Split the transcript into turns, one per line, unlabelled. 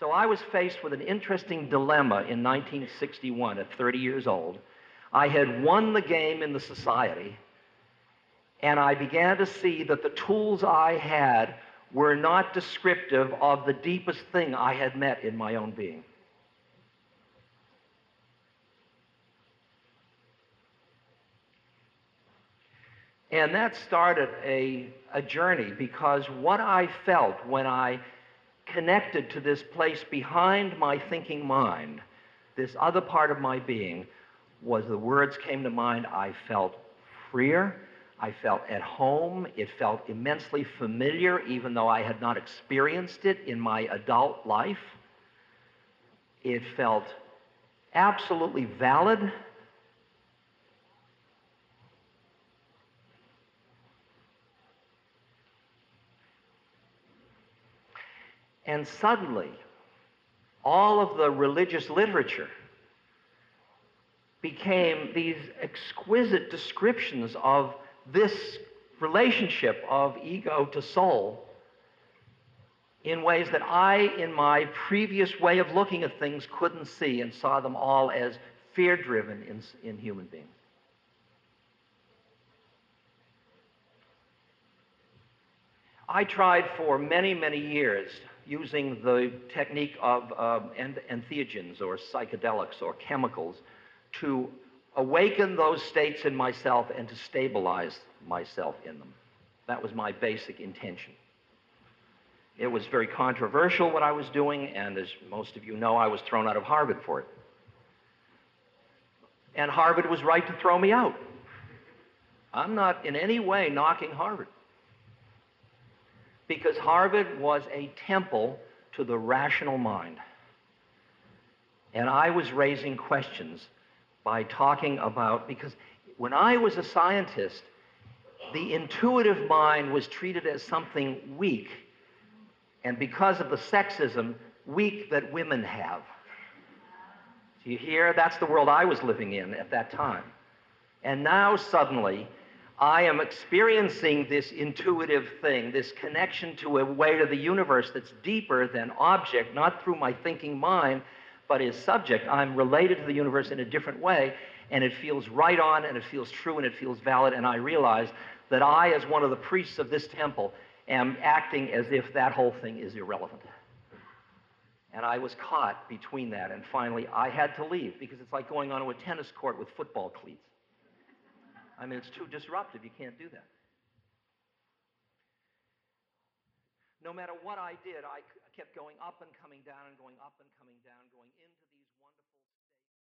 So I was faced with an interesting dilemma in 1961 at 30 years old. I had won the game in the society, and I began to see that the tools I had were not descriptive of the deepest thing I had met in my own being. And that started a, a journey because what I felt when I connected to this place behind my thinking mind, this other part of my being, was the words came to mind. I felt freer. I felt at home. It felt immensely familiar, even though I had not experienced it in my adult life. It felt absolutely valid. And suddenly, all of the religious literature became these exquisite descriptions of this relationship of ego to soul in ways that I, in my previous way of looking at things, couldn't see and saw them all as fear driven in, in human beings. I tried for many, many years using the technique of uh, entheogens or psychedelics or chemicals to awaken those states in myself and to stabilize myself in them. That was my basic intention. It was very controversial what I was doing, and as most of you know, I was thrown out of Harvard for it. And Harvard was right to throw me out. I'm not in any way knocking Harvard. Because Harvard was a temple to the rational mind. And I was raising questions by talking about, because when I was a scientist, the intuitive mind was treated as something weak, and because of the sexism, weak that women have. Do you hear? That's the world I was living in at that time. And now suddenly, I am experiencing this intuitive thing, this connection to a way to the universe that's deeper than object, not through my thinking mind, but is subject. I'm related to the universe in a different way, and it feels right on, and it feels true, and it feels valid, and I realize that I, as one of the priests of this temple, am acting as if that whole thing is irrelevant. And I was caught between that, and finally I had to leave because it's like going onto a tennis court with football cleats. I mean, it's too disruptive. You can't do that. no matter what I did, I kept going up and coming down and going up and coming down, going into